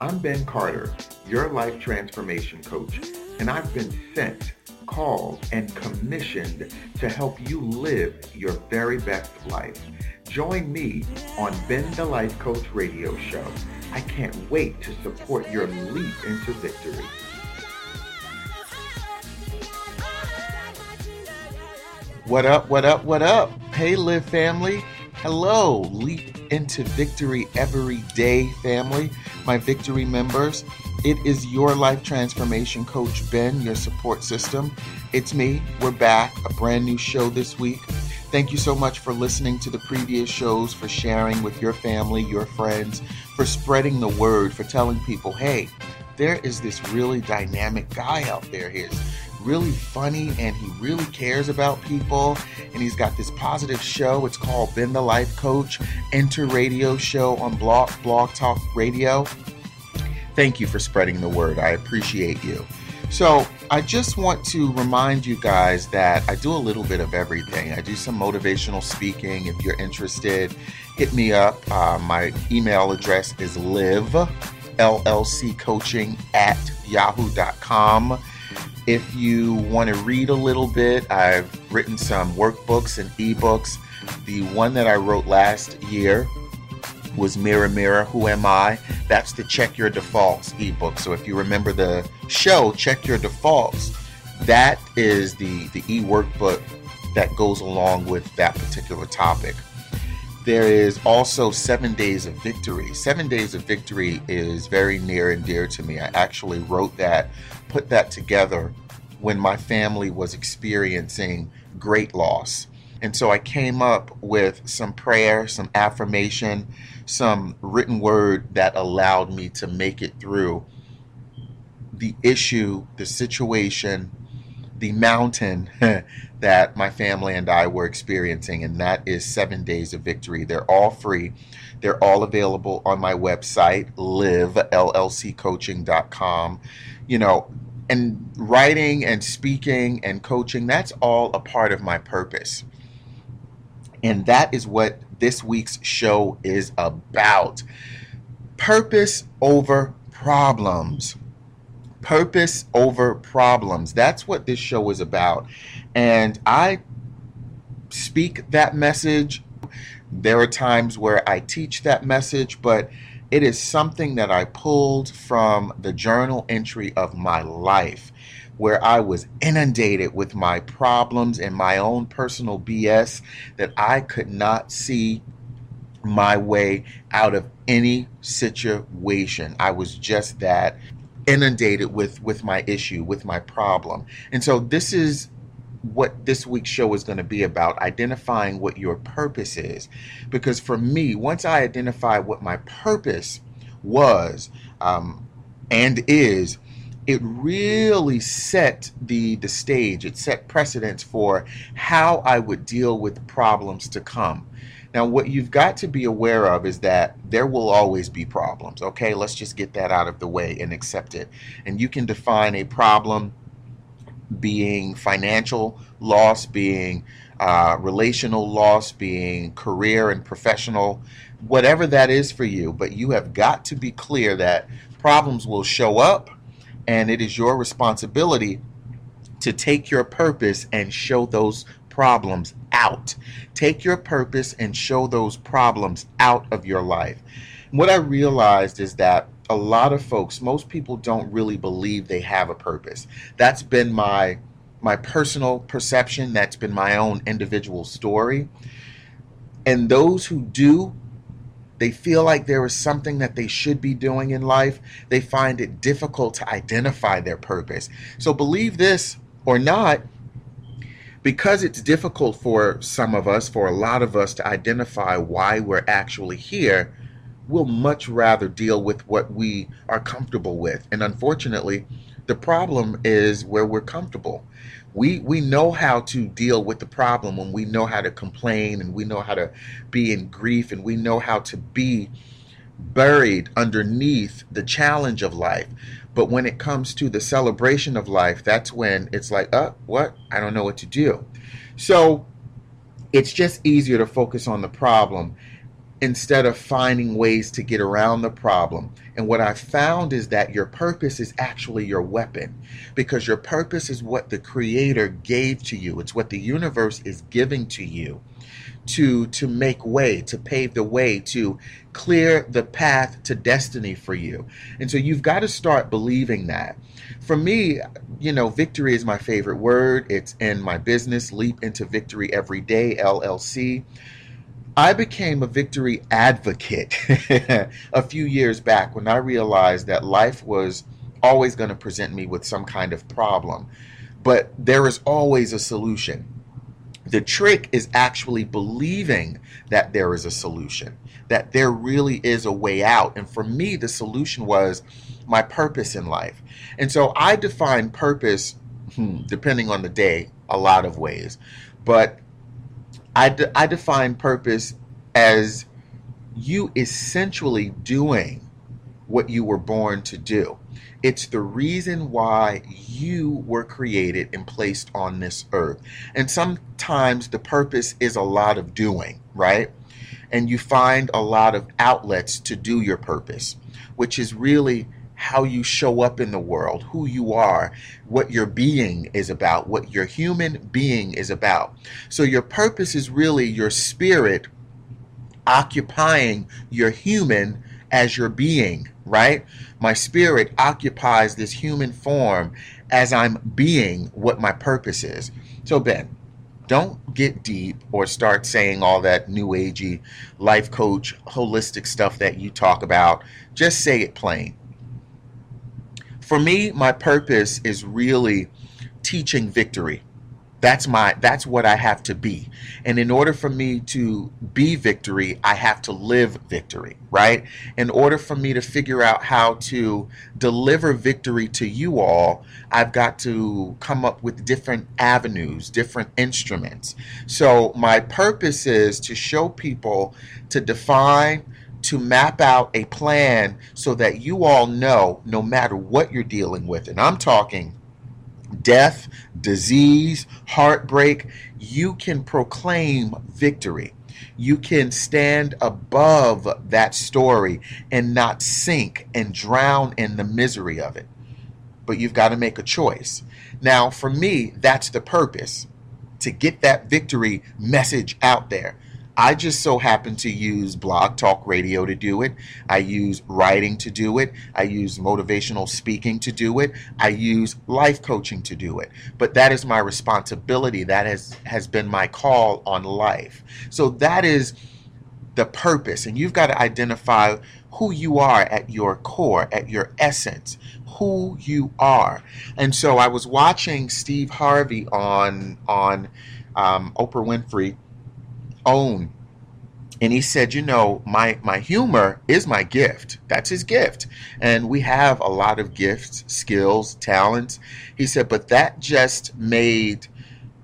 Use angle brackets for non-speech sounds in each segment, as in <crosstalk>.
I'm Ben Carter, your life transformation coach, and I've been sent called and commissioned to help you live your very best life. Join me on Ben the Life Coach radio show. I can't wait to support your leap into victory. What up, what up, what up? Hey, Live family. Hello, Leap into Victory Every Day family, my victory members. It is your life transformation coach, Ben, your support system. It's me. We're back. A brand new show this week. Thank you so much for listening to the previous shows, for sharing with your family, your friends, for spreading the word, for telling people, hey, there is this really dynamic guy out there. He's really funny and he really cares about people. And he's got this positive show. It's called Ben the Life Coach, Enter Radio Show on Blog, Blog Talk Radio. Thank you for spreading the word. I appreciate you. So, I just want to remind you guys that I do a little bit of everything. I do some motivational speaking. If you're interested, hit me up. Uh, my email address is live, LLC coaching at yahoo.com. If you want to read a little bit, I've written some workbooks and ebooks. The one that I wrote last year was Mirror Mirror, Who Am I? That's the Check Your Defaults ebook. So if you remember the show, Check Your Defaults, that is the, the e workbook that goes along with that particular topic. There is also Seven Days of Victory. Seven Days of Victory is very near and dear to me. I actually wrote that, put that together when my family was experiencing great loss. And so I came up with some prayer, some affirmation, some written word that allowed me to make it through the issue, the situation, the mountain <laughs> that my family and I were experiencing, and that is Seven Days of Victory. They're all free. They're all available on my website, livellccoaching.com. You know, and writing and speaking and coaching, that's all a part of my purpose. And that is what this week's show is about purpose over problems. Purpose over problems. That's what this show is about. And I speak that message. There are times where I teach that message, but it is something that I pulled from the journal entry of my life where I was inundated with my problems and my own personal BS that I could not see my way out of any situation. I was just that inundated with with my issue, with my problem. And so this is what this week's show is going to be about identifying what your purpose is. Because for me, once I identify what my purpose was um, and is, it really set the the stage it set precedence for how i would deal with problems to come now what you've got to be aware of is that there will always be problems okay? Let's just get that out of the way and accept it. And you can define a problem being financial loss being uh, relational loss being career and professional whatever that is for you. But you have got to be clear that problems will show up and it is your responsibility to take your purpose and show those problems out. Take your purpose and show those problems out of your life. What I realized is that a lot of folks, most people don't really believe they have a purpose. That's been my my personal perception, that's been my own individual story. And those who do they feel like there is something that they should be doing in life. They find it difficult to identify their purpose. So, believe this or not, because it's difficult for some of us, for a lot of us, to identify why we're actually here, we'll much rather deal with what we are comfortable with. And unfortunately, the problem is where we're comfortable. We we know how to deal with the problem when we know how to complain and we know how to be in grief and we know how to be buried underneath the challenge of life. But when it comes to the celebration of life, that's when it's like, uh, what? I don't know what to do. So it's just easier to focus on the problem instead of finding ways to get around the problem. And what I found is that your purpose is actually your weapon because your purpose is what the creator gave to you. It's what the universe is giving to you to to make way, to pave the way, to clear the path to destiny for you. And so you've got to start believing that. For me, you know, victory is my favorite word. It's in my business, Leap into Victory Every Day, LLC. I became a victory advocate <laughs> a few years back when I realized that life was always going to present me with some kind of problem, but there is always a solution. The trick is actually believing that there is a solution, that there really is a way out. And for me, the solution was my purpose in life. And so I define purpose, hmm, depending on the day, a lot of ways. But I, de- I define purpose as you essentially doing what you were born to do. It's the reason why you were created and placed on this earth. And sometimes the purpose is a lot of doing, right? And you find a lot of outlets to do your purpose, which is really how you show up in the world, who you are, what your being is about, what your human being is about. So your purpose is really your spirit occupying your human as your being, right? My spirit occupies this human form as I'm being what my purpose is. So, Ben, don't get deep or start saying all that new agey life coach holistic stuff that you talk about. Just say it plain for me, my purpose is really teaching victory. That's my that's what I have to be. And in order for me to be victory, I have to live victory, right? In order for me to figure out how to deliver victory to you all, I've got to come up with different avenues, different instruments. So my purpose is to show people to define to map out a plan so that you all know no matter what you're dealing with, and I'm talking death, disease, heartbreak, you can proclaim victory. You can stand above that story and not sink and drown in the misery of it. But you've got to make a choice. Now, for me, that's the purpose to get that victory message out there. I just so happen to use blog talk radio to do it. I use writing to do it. I use motivational speaking to do it. I use life coaching to do it. But that is my responsibility. That has, has been my call on life. So that is the purpose. And you've got to identify who you are at your core, at your essence, who you are. And so I was watching Steve Harvey on on um, Oprah Winfrey OWN. And he said you know my my humor is my gift. That's his gift. And we have a lot of gifts skills talents. He said but that just made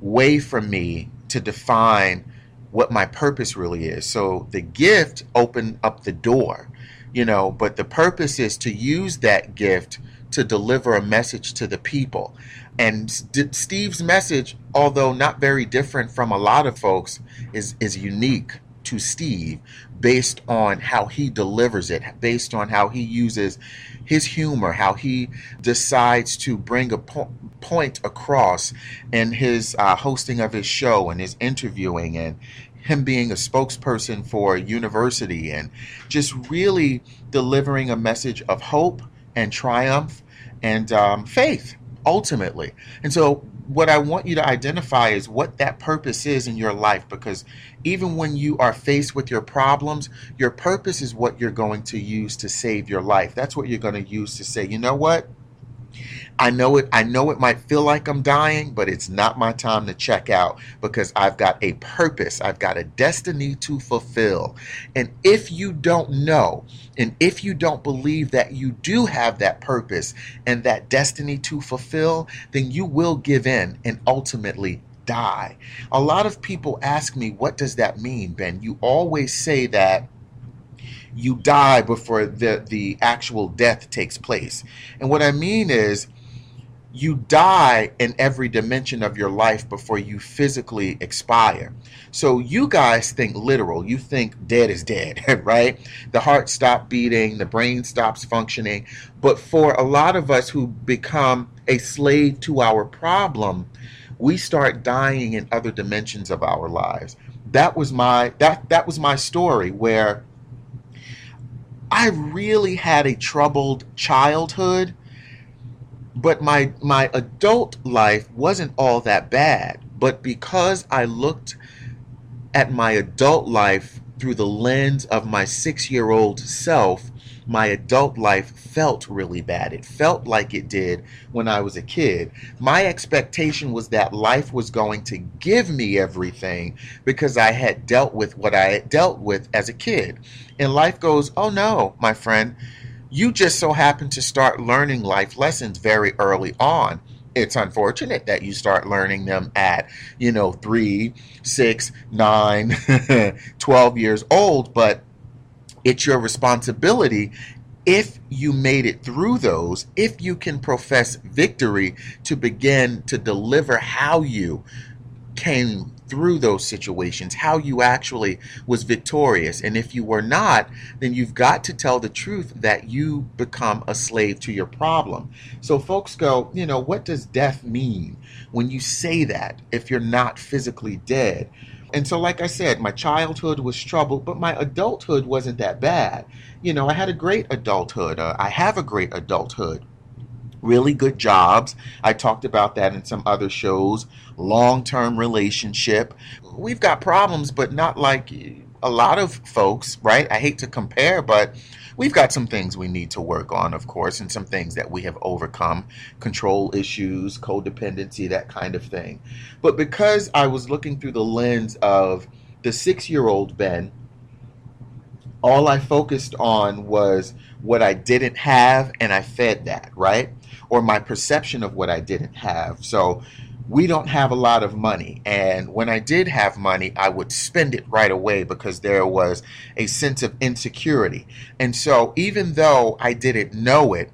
way for me to define what my purpose really is. So the gift opened up the door you know but the purpose is to use that gift to deliver a message to the people. And St- Steve's message, although not very different from a lot of folks, is is unique to Steve based on how he delivers it, based on how he uses his humor, how he decides to bring a po- point across in his uh, hosting of his show and his interviewing and him being a spokesperson for a university and just really delivering a message of hope and triumph and um, faith ultimately. And so, what I want you to identify is what that purpose is in your life because even when you are faced with your problems, your purpose is what you're going to use to save your life. That's what you're going to use to say, you know what? I know it I know it might feel like I'm dying, but it's not my time to check out because I've got a purpose. I've got a destiny to fulfill. And if you don't know, and if you don't believe that you do have that purpose and that destiny to fulfill, then you will give in and ultimately die. A lot of people ask me, what does that mean, Ben? You always say that you die before the, the actual death takes place. And what I mean is, you die in every dimension of your life before you physically expire. So you guys think literal. You think dead is dead, <laughs> right? The heart stops beating, the brain stops functioning. But for a lot of us who become a slave to our problem, we start dying in other dimensions of our lives. That was my that that was my story where I really had a troubled childhood but my my adult life wasn't all that bad but because i looked at my adult life through the lens of my 6-year-old self my adult life felt really bad. It felt like it did when i was a kid. My expectation was that life was going to give me everything because i had dealt with what i had dealt with as a kid. And life goes oh no my friend you just so happen to start learning life lessons very early on. It's unfortunate that you start learning them at, you know, three, six, nine, <laughs> 12 years old, but it's your responsibility if you made it through those, if you can profess victory to begin to deliver how you came through those situations, how you actually was victorious. And if you were not, then you've got to tell the truth that you become a slave to your problem. So folks go, you know, what does death mean when you say that if you're not physically dead? And so, like I said, my childhood was troubled, but my adulthood wasn't that bad. You know, I had a great adulthood. Uh, I have a great adulthood really good jobs. I talked about that in some other shows. Long term relationship. We've got problems, but not like a lot of folks, right? I hate to compare, but we've got some things we need to work on, of course, and some things that we have overcome control issues, codependency, that kind of thing. But because I was looking through the lens of the six year old Ben, all I focused on was what I didn't have, and I fed that, right? Or my perception of what I didn't have. So we don't have a lot of money. And when I did have money, I would spend it right away because there was a sense of insecurity. And so even though I didn't know it,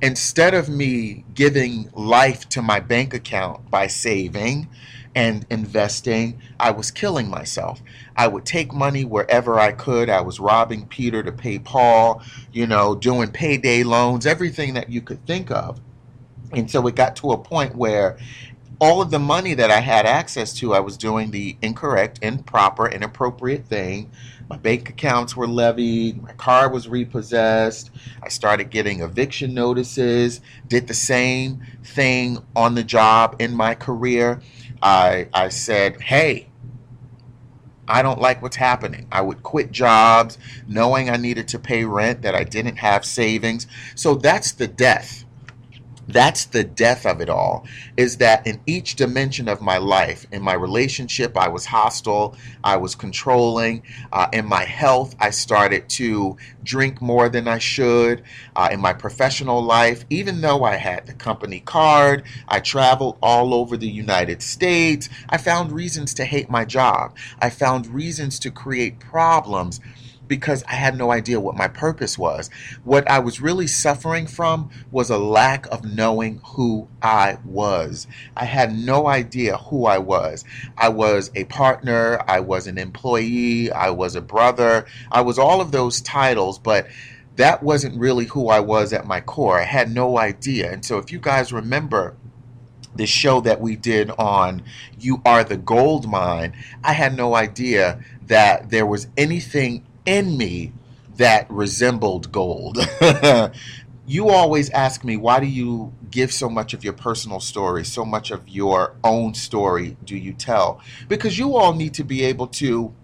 instead of me giving life to my bank account by saving, and investing, I was killing myself. I would take money wherever I could. I was robbing Peter to pay Paul, you know, doing payday loans, everything that you could think of. And so it got to a point where all of the money that I had access to, I was doing the incorrect, improper, inappropriate thing. My bank accounts were levied, my car was repossessed. I started getting eviction notices, did the same thing on the job in my career. I, I said, hey, I don't like what's happening. I would quit jobs knowing I needed to pay rent, that I didn't have savings. So that's the death that's the death of it all is that in each dimension of my life in my relationship i was hostile i was controlling uh, in my health i started to drink more than i should uh, in my professional life. Even though i had the company card i traveled all over the united states. I found reasons to hate my job. I found reasons to create problems because I had no idea what my purpose was. What I was really suffering from was a lack of knowing who I was. I had no idea who I was. I was a partner, I was an employee, I was a brother, I was all of those titles, but that wasn't really who I was at my core. I had no idea. And so if you guys remember, the show that we did on You Are the Gold Mine, I had no idea that there was anything in me that resembled gold. <laughs> you always ask me, why do you give so much of your personal story, so much of your own story do you tell? Because you all need to be able to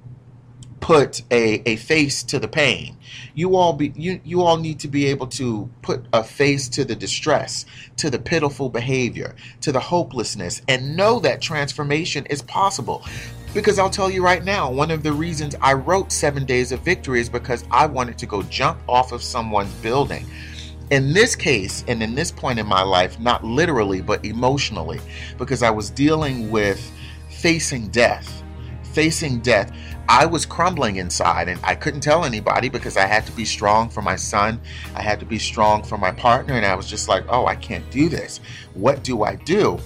put a, a face to the pain. You all be you, you all need to be able to put a face to the distress, to the pitiful behavior, to the hopelessness, and know that transformation is possible. Because I'll tell you right now, one of the reasons I wrote Seven Days of Victory is because I wanted to go jump off of someone's building. In this case, and in this point in my life, not literally, but emotionally, because I was dealing with facing death. Facing death. I was crumbling inside and I couldn't tell anybody because I had to be strong for my son. I had to be strong for my partner. And I was just like, oh, I can't do this. What do I do?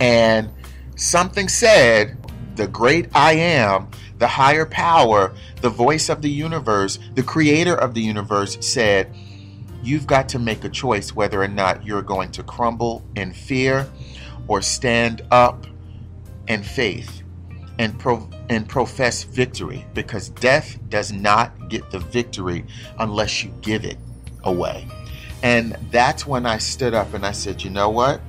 And something said, the great I am, the higher power, the voice of the universe, the creator of the universe said, you've got to make a choice whether or not you're going to crumble in fear or stand up in faith and pro- and profess victory because death does not get the victory unless you give it away. And that's when I stood up and I said, "You know what?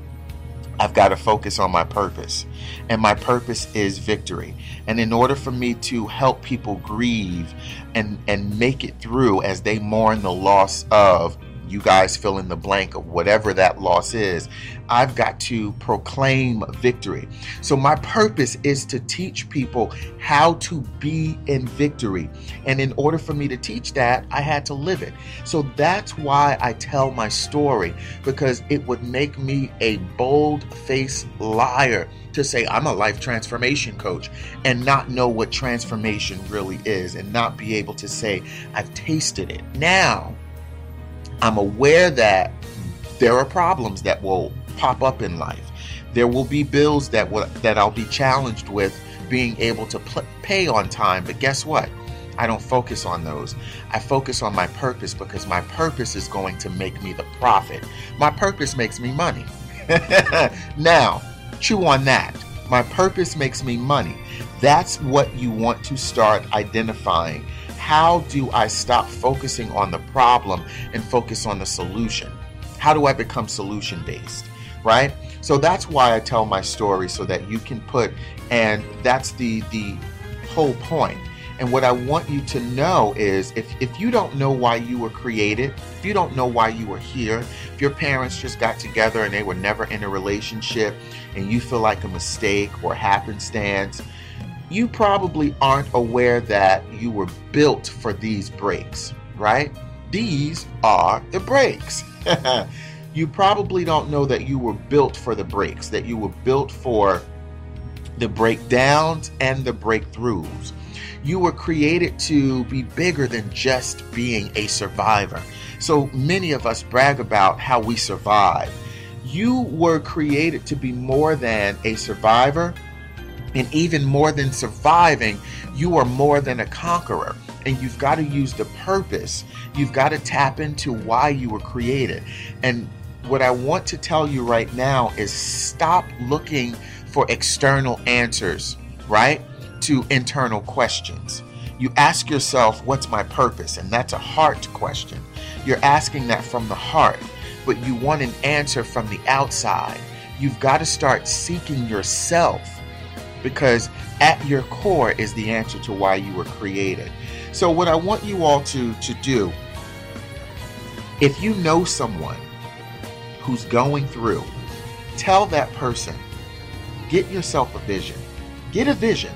I've got to focus on my purpose. And my purpose is victory. And in order for me to help people grieve and, and make it through as they mourn the loss of you guys fill in the blank of whatever that loss is. I've got to proclaim victory. So, my purpose is to teach people how to be in victory. And in order for me to teach that, I had to live it. So, that's why I tell my story because it would make me a bold faced liar to say I'm a life transformation coach and not know what transformation really is and not be able to say I've tasted it. Now, I'm aware that there are problems that will pop up in life. There will be bills that will, that I'll be challenged with being able to pl- pay on time. But guess what? I don't focus on those. I focus on my purpose because my purpose is going to make me the profit. My purpose makes me money. <laughs> now, chew on that. My purpose makes me money. That's what you want to start identifying how do I stop focusing on the problem and focus on the solution? How do I become solution based? Right? So that's why I tell my story so that you can put and that's the the whole point. And what I want you to know is if, if you don't know why you were created, if you don't know why you were here, if your parents just got together and they were never in a relationship and you feel like a mistake or happenstance, you probably aren't aware that you were built for these breaks, right? These are the breaks. <laughs> you probably don't know that you were built for the breaks, that you were built for the breakdowns and the breakthroughs. You were created to be bigger than just being a survivor. So many of us brag about how we survive. You were created to be more than a survivor, and even more than surviving, you are more than a conqueror. And you've got to use the purpose. You've got to tap into why you were created. And what I want to tell you right now is stop looking for external answers, right? To internal questions. You ask yourself, What's my purpose? And that's a heart question. You're asking that from the heart, but you want an answer from the outside. You've got to start seeking yourself because at your core is the answer to why you were created. So, what I want you all to, to do, if you know someone who's going through, tell that person, get yourself a vision. Get a vision.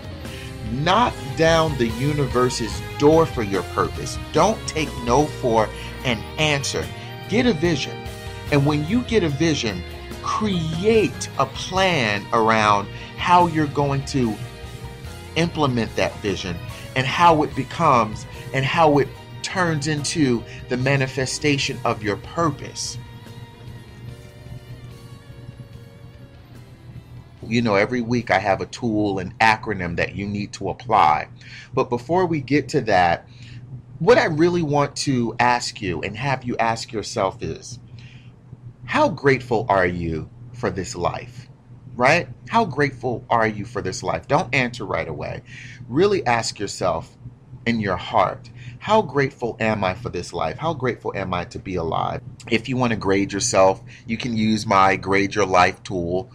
Knock down the universe's door for your purpose. Don't take no for an answer. Get a vision. And when you get a vision, create a plan around how you're going to implement that vision and how it becomes and how it turns into the manifestation of your purpose. You know, every week I have a tool, an acronym that you need to apply. But before we get to that, what I really want to ask you and have you ask yourself is how grateful are you for this life? Right? How grateful are you for this life? Don't answer right away. Really ask yourself in your heart, how grateful am I for this life? How grateful am I to be alive? If you want to grade yourself, you can use my grade your life tool.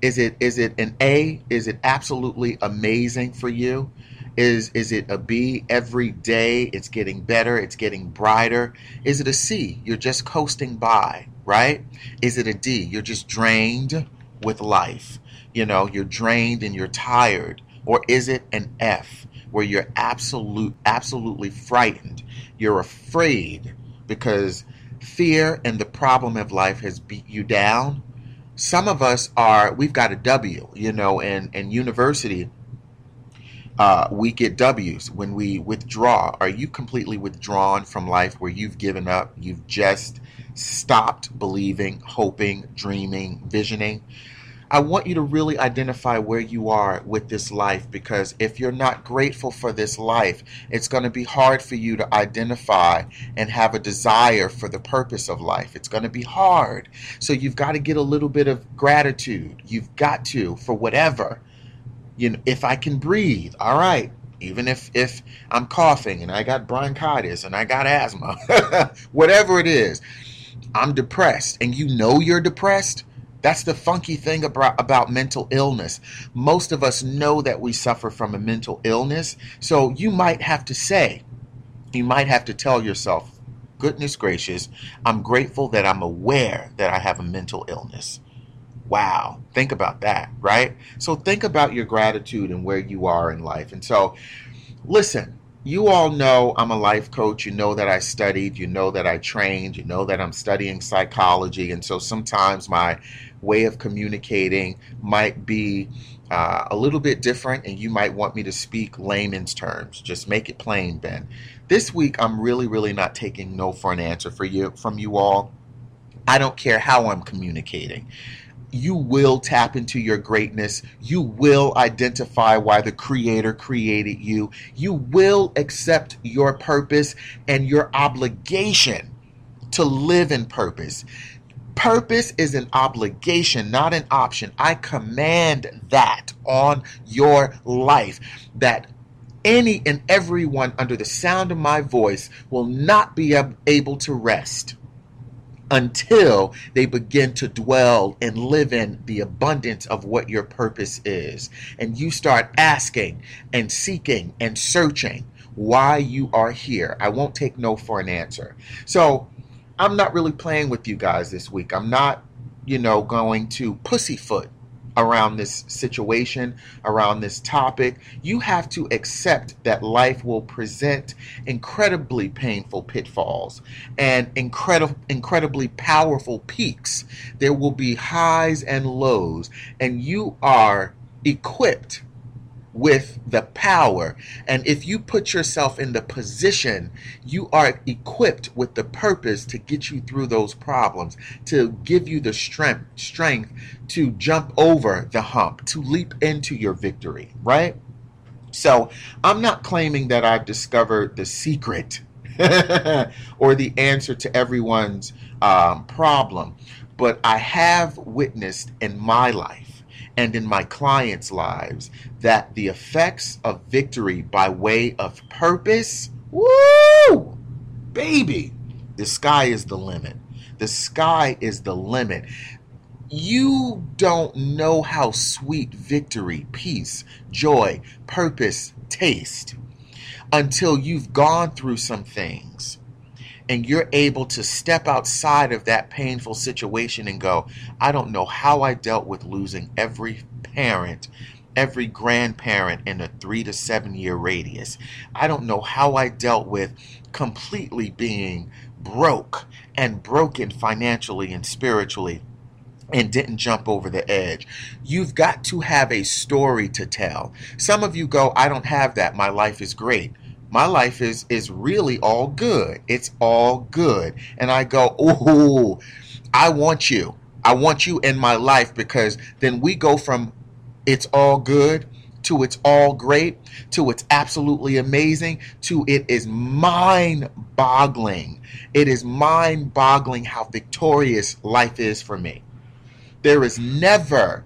Is it is it an A? Is it absolutely amazing for you? Is is it a B every day? It's getting better, it's getting brighter. Is it a C? You're just coasting by, right? Is it a D? You're just drained with life. You know, you're drained and you're tired. Or is it an F where you're absolute absolutely frightened? You're afraid because fear and the problem of life has beat you down. Some of us are we've got a W, you know, and and university uh, we get W's when we withdraw. Are you completely withdrawn from life where you've given up? You've just stopped believing, hoping, dreaming, visioning? I want you to really identify where you are with this life because if you're not grateful for this life, it's going to be hard for you to identify and have a desire for the purpose of life. It's going to be hard. So you've got to get a little bit of gratitude. You've got to for whatever. You know, if I can breathe, all right. Even if if I'm coughing and I got bronchitis and I got asthma, <laughs> whatever it is, I'm depressed and you know you're depressed that's the funky thing about, about mental illness. Most of us know that we suffer from a mental illness. So you might have to say, you might have to tell yourself, goodness gracious, I'm grateful that I'm aware that I have a mental illness. Wow. Think about that, right? So think about your gratitude and where you are in life. And so, listen, you all know I'm a life coach. You know that I studied. You know that I trained. You know that I'm studying psychology. And so sometimes my way of communicating might be uh, a little bit different, and you might want me to speak layman's terms. Just make it plain, Ben. This week, I'm really, really not taking no for an answer for you from you all. I don't care how I'm communicating you will tap into your greatness. You will identify why the Creator created you. You will accept your purpose and your obligation to live in purpose. Purpose is an obligation, not an option. I command that on your life that any and everyone under the sound of my voice will not be able to rest until they begin to dwell and live in the abundance of what your purpose is. And you start asking and seeking and searching why you are here. I won't take no for an answer. So, I'm not really playing with you guys this week. I'm not, you know, going to pussyfoot around this situation, around this topic. You have to accept that life will present incredibly painful pitfalls and incredible, incredibly powerful peaks. There will be highs and lows, and you are equipped with the power. And if you put yourself in the position, you are equipped with the purpose to get you through those problems, to give you the strength, strength to jump over the hump, to leap into your victory, right? So, I'm not claiming that I've discovered the secret <laughs> or the answer to everyone's um, problem, but I have witnessed in my life and in my clients' lives that the effects of victory by way of purpose, woo, baby, the sky is the limit. The sky is the limit. You don't know how sweet victory, peace, joy, purpose taste until you've gone through some things and you're able to step outside of that painful situation and go, I don't know how I dealt with losing every parent, every grandparent in a three to seven year radius. I don't know how I dealt with completely being broke and broken financially and spiritually and didn't jump over the edge. You've got to have a story to tell. Some of you go, I don't have that. My life is great my life is is really all good. It's all good. And I go, "Oh, I want you. I want you in my life because then we go from it's all good to it's all great to it's absolutely amazing to it is mind boggling. It is mind boggling how victorious life is for me. There is never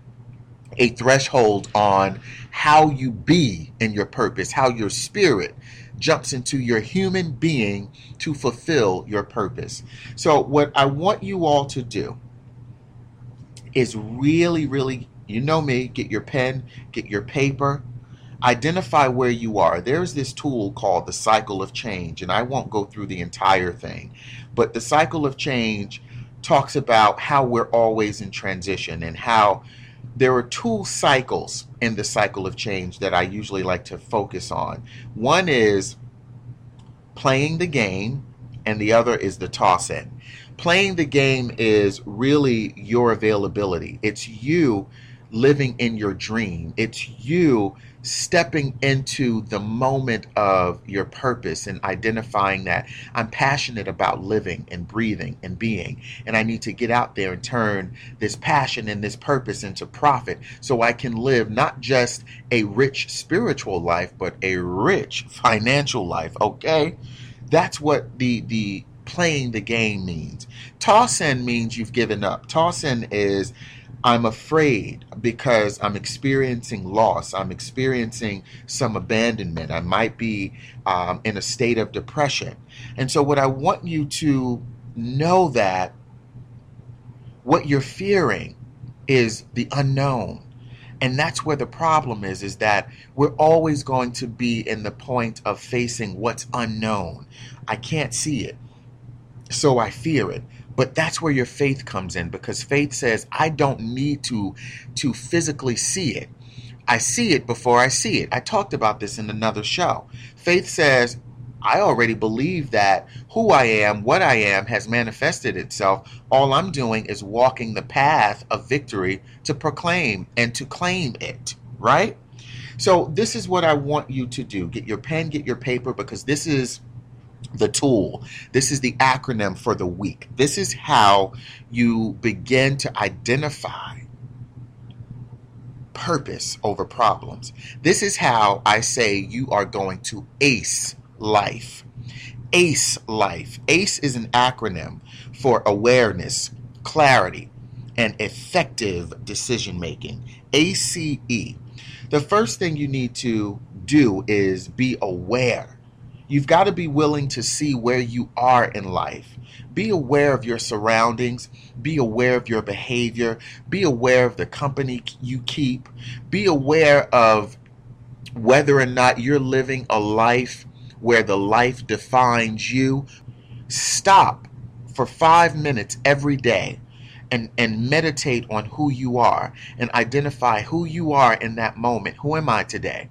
a threshold on how you be in your purpose, how your spirit jumps into your human being to fulfill your purpose. So, what I want you all to do is really, really, you know me, get your pen, get your paper, identify where you are. There's this tool called the cycle of change, and I won't go through the entire thing, but the cycle of change talks about how we're always in transition and how there are two cycles in the cycle of change that I usually like to focus on. One is playing the game, and the other is the toss in. Playing the game is really your availability, it's you living in your dream, it's you stepping into the moment of your purpose and identifying that I'm passionate about living and breathing and being. And I need to get out there and turn this passion and this purpose into profit so I can live not just a rich spiritual life, but a rich financial life. Okay? That's what the, the, playing the game means. Toss in means you've given up. Toss in is I'm afraid because I'm experiencing loss. I'm experiencing some abandonment. I might be um, in a state of depression. And so, what I want you to know that what you're fearing is the unknown. And that's where the problem is, is that we're always going to be in the point of facing what's unknown. I can't see it, so I fear it. But that's where your faith comes in because faith says, I don't need to, to physically see it. I see it before I see it. I talked about this in another show. Faith says, I already believe that who I am, what I am, has manifested itself. All I'm doing is walking the path of victory to proclaim and to claim it, right? So, this is what I want you to do get your pen, get your paper, because this is the tool. This is the acronym for the week. This is how you begin to identify purpose over problems. This is how I say you are going to ace life. ACE life. ACE is an acronym for awareness, clarity, and effective decision making. ACE. The first thing you need to do is be aware You've got to be willing to see where you are in life. Be aware of your surroundings. Be aware of your behavior. Be aware of the company you keep. Be aware of whether or not you're living a life where the life defines you. Stop for five minutes every day and, and meditate on who you are and identify who you are in that moment. Who am I today?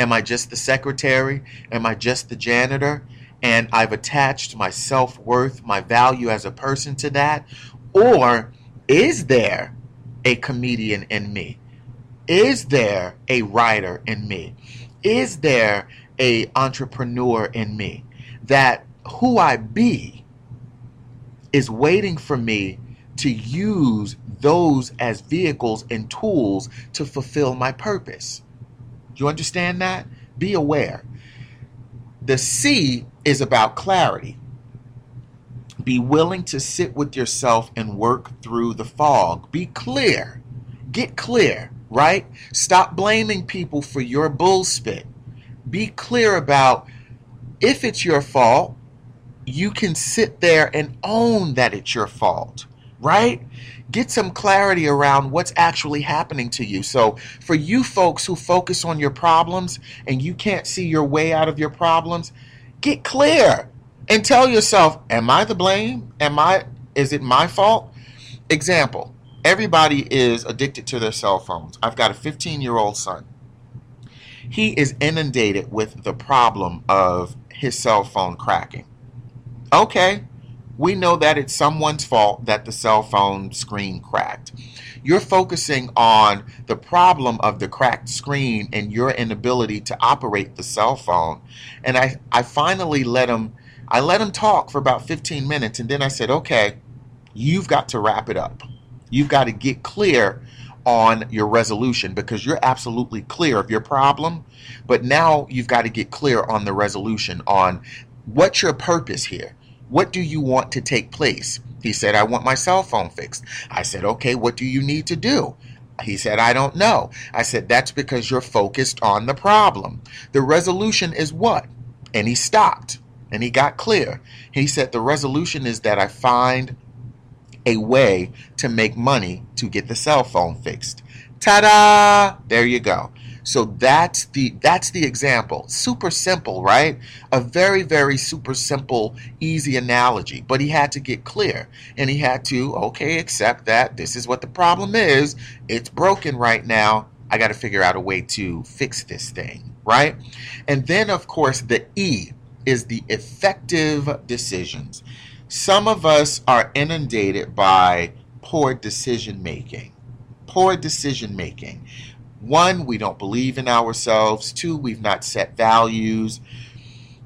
Am I just the secretary? Am I just the janitor? And I've attached my self worth, my value as a person to that? Or is there a comedian in me? Is there a writer in me? Is there a entrepreneur in me that who I be is waiting for me to use those as vehicles and tools to fulfill my purpose? You understand that? Be aware. The C is about clarity. Be willing to sit with yourself and work through the fog. Be clear. Get clear, right? Stop blaming people for your bullspit. Be clear about if it's your fault, you can sit there and own that it's your fault, right? Get some clarity around what's actually happening to you. So, for you folks who focus on your problems and you can't see your way out of your problems, get clear and tell yourself, am I the blame? Am I is it my fault? Example, everybody is addicted to their cell phones. I've got a 15-year-old son. He is inundated with the problem of his cell phone cracking. Okay, we know that it's someone's fault that the cell phone screen cracked. You're focusing on the problem of the cracked screen and your inability to operate the cell phone. And I, I finally let him I let him talk for about 15 minutes and then I said, "Okay, you've got to wrap it up. You've got to get clear on your resolution because you're absolutely clear of your problem, but now you've got to get clear on the resolution on what's your purpose here? What do you want to take place? He said, I want my cell phone fixed. I said, okay, what do you need to do? He said, I don't know. I said, that's because you're focused on the problem. The resolution is what? And he stopped and he got clear. He said, the resolution is that I find a way to make money to get the cell phone fixed. Ta da! There you go. So that's the that's the example. Super simple, right? A very very super simple easy analogy, but he had to get clear and he had to okay, accept that this is what the problem is. It's broken right now. I got to figure out a way to fix this thing, right? And then of course the E is the effective decisions. Some of us are inundated by poor decision making. Poor decision making. One, we don't believe in ourselves. Two, we've not set values.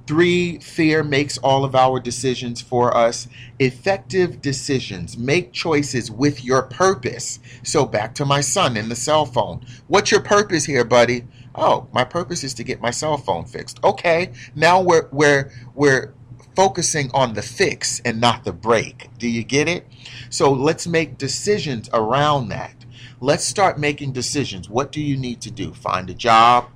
Three, fear makes all of our decisions for us. Effective decisions make choices with your purpose. So, back to my son in the cell phone. What's your purpose here, buddy? Oh, my purpose is to get my cell phone fixed. Okay, now we're, we're, we're focusing on the fix and not the break. Do you get it? So, let's make decisions around that. Let's start making decisions. What do you need to do? Find a job.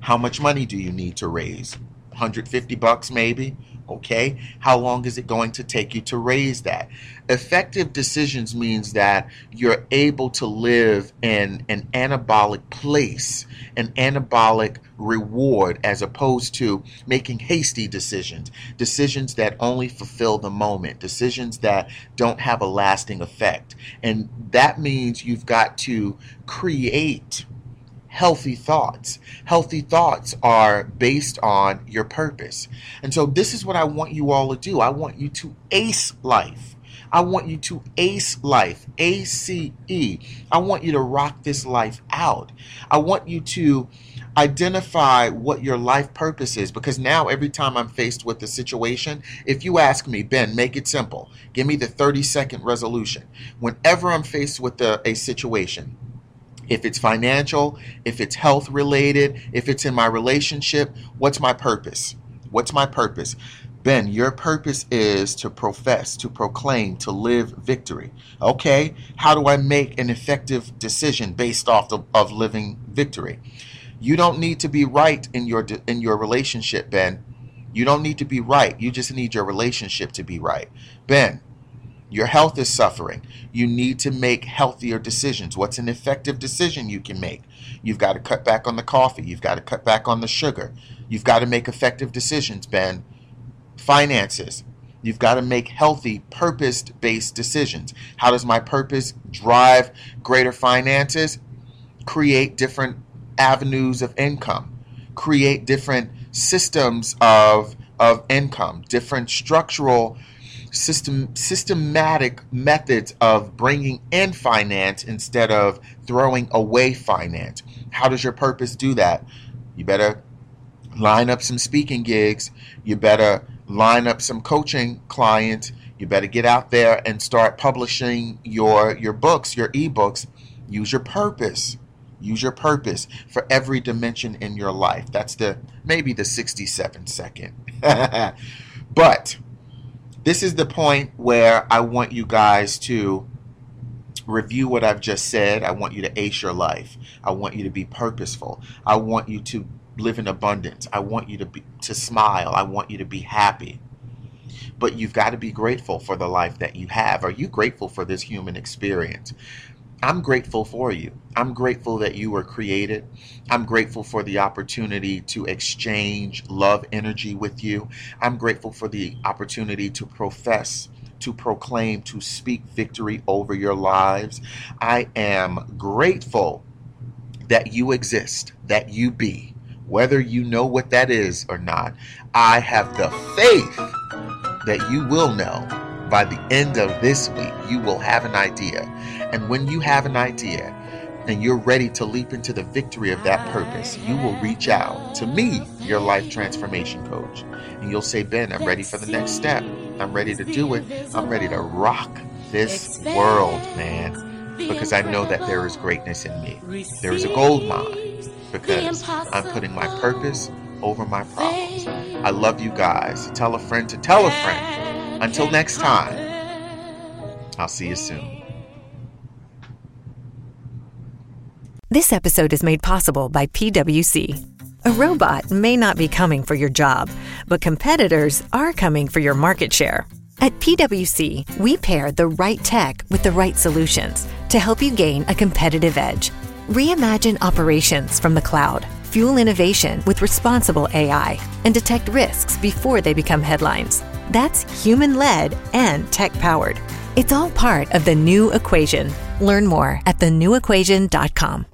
How much money do you need to raise? 150 bucks maybe? Okay. How long is it going to take you to raise that? Effective decisions means that you're able to live in an anabolic place, an anabolic reward, as opposed to making hasty decisions, decisions that only fulfill the moment, decisions that don't have a lasting effect. And that means you've got to create healthy thoughts. Healthy thoughts are based on your purpose. And so, this is what I want you all to do. I want you to ace life. I want you to ace life, A C E. I want you to rock this life out. I want you to identify what your life purpose is because now every time I'm faced with a situation, if you ask me, Ben, make it simple, give me the 30 second resolution. Whenever I'm faced with a, a situation, if it's financial, if it's health related, if it's in my relationship, what's my purpose? What's my purpose? Ben, your purpose is to profess, to proclaim, to live victory. Okay, how do I make an effective decision based off of, of living victory? You don't need to be right in your in your relationship, Ben. You don't need to be right. You just need your relationship to be right. Ben, your health is suffering. You need to make healthier decisions. What's an effective decision you can make? You've got to cut back on the coffee. You've got to cut back on the sugar. You've got to make effective decisions, Ben finances. You've got to make healthy, purpose based decisions. How does my purpose drive greater finances? Create different avenues of income, create different systems of, of income, different structural, system, systematic methods of bringing in finance instead of throwing away finance. How does your purpose do that? You better line up some speaking gigs. You better line up some coaching clients. You better get out there and start publishing your your books, your ebooks. Use your purpose. Use your purpose for every dimension in your life. That's the maybe the 67 second. <laughs> but this is the point where I want you guys to review what I've just said. I want you to ace your life. I want you to be purposeful. I want you to live in abundance. I want you to be to smile. I want you to be happy. But you've got to be grateful for the life that you have. Are you grateful for this human experience? I'm grateful for you. I'm grateful that you were created. I'm grateful for the opportunity to exchange love energy with you. I'm grateful for the opportunity to profess, to proclaim, to speak victory over your lives. I am grateful that you exist, that you be whether you know what that is or not, I have the faith that you will know by the end of this week. You will have an idea. And when you have an idea and you're ready to leap into the victory of that purpose, you will reach out to me, your life transformation coach. And you'll say, Ben, I'm ready for the next step. I'm ready to do it. I'm ready to rock this world, man. Because I know that there is greatness in me. There is a gold mine because I'm putting my purpose over my problems. I love you guys. Tell a friend to tell a friend. Until next time, I'll see you soon. This episode is made possible by PWC. A robot may not be coming for your job, but competitors are coming for your market share. At PWC, we pair the right tech with the right solutions to help you gain a competitive edge Reimagine operations from the cloud, fuel innovation with responsible AI, and detect risks before they become headlines. That's human led and tech powered. It's all part of the new equation. Learn more at thenewequation.com.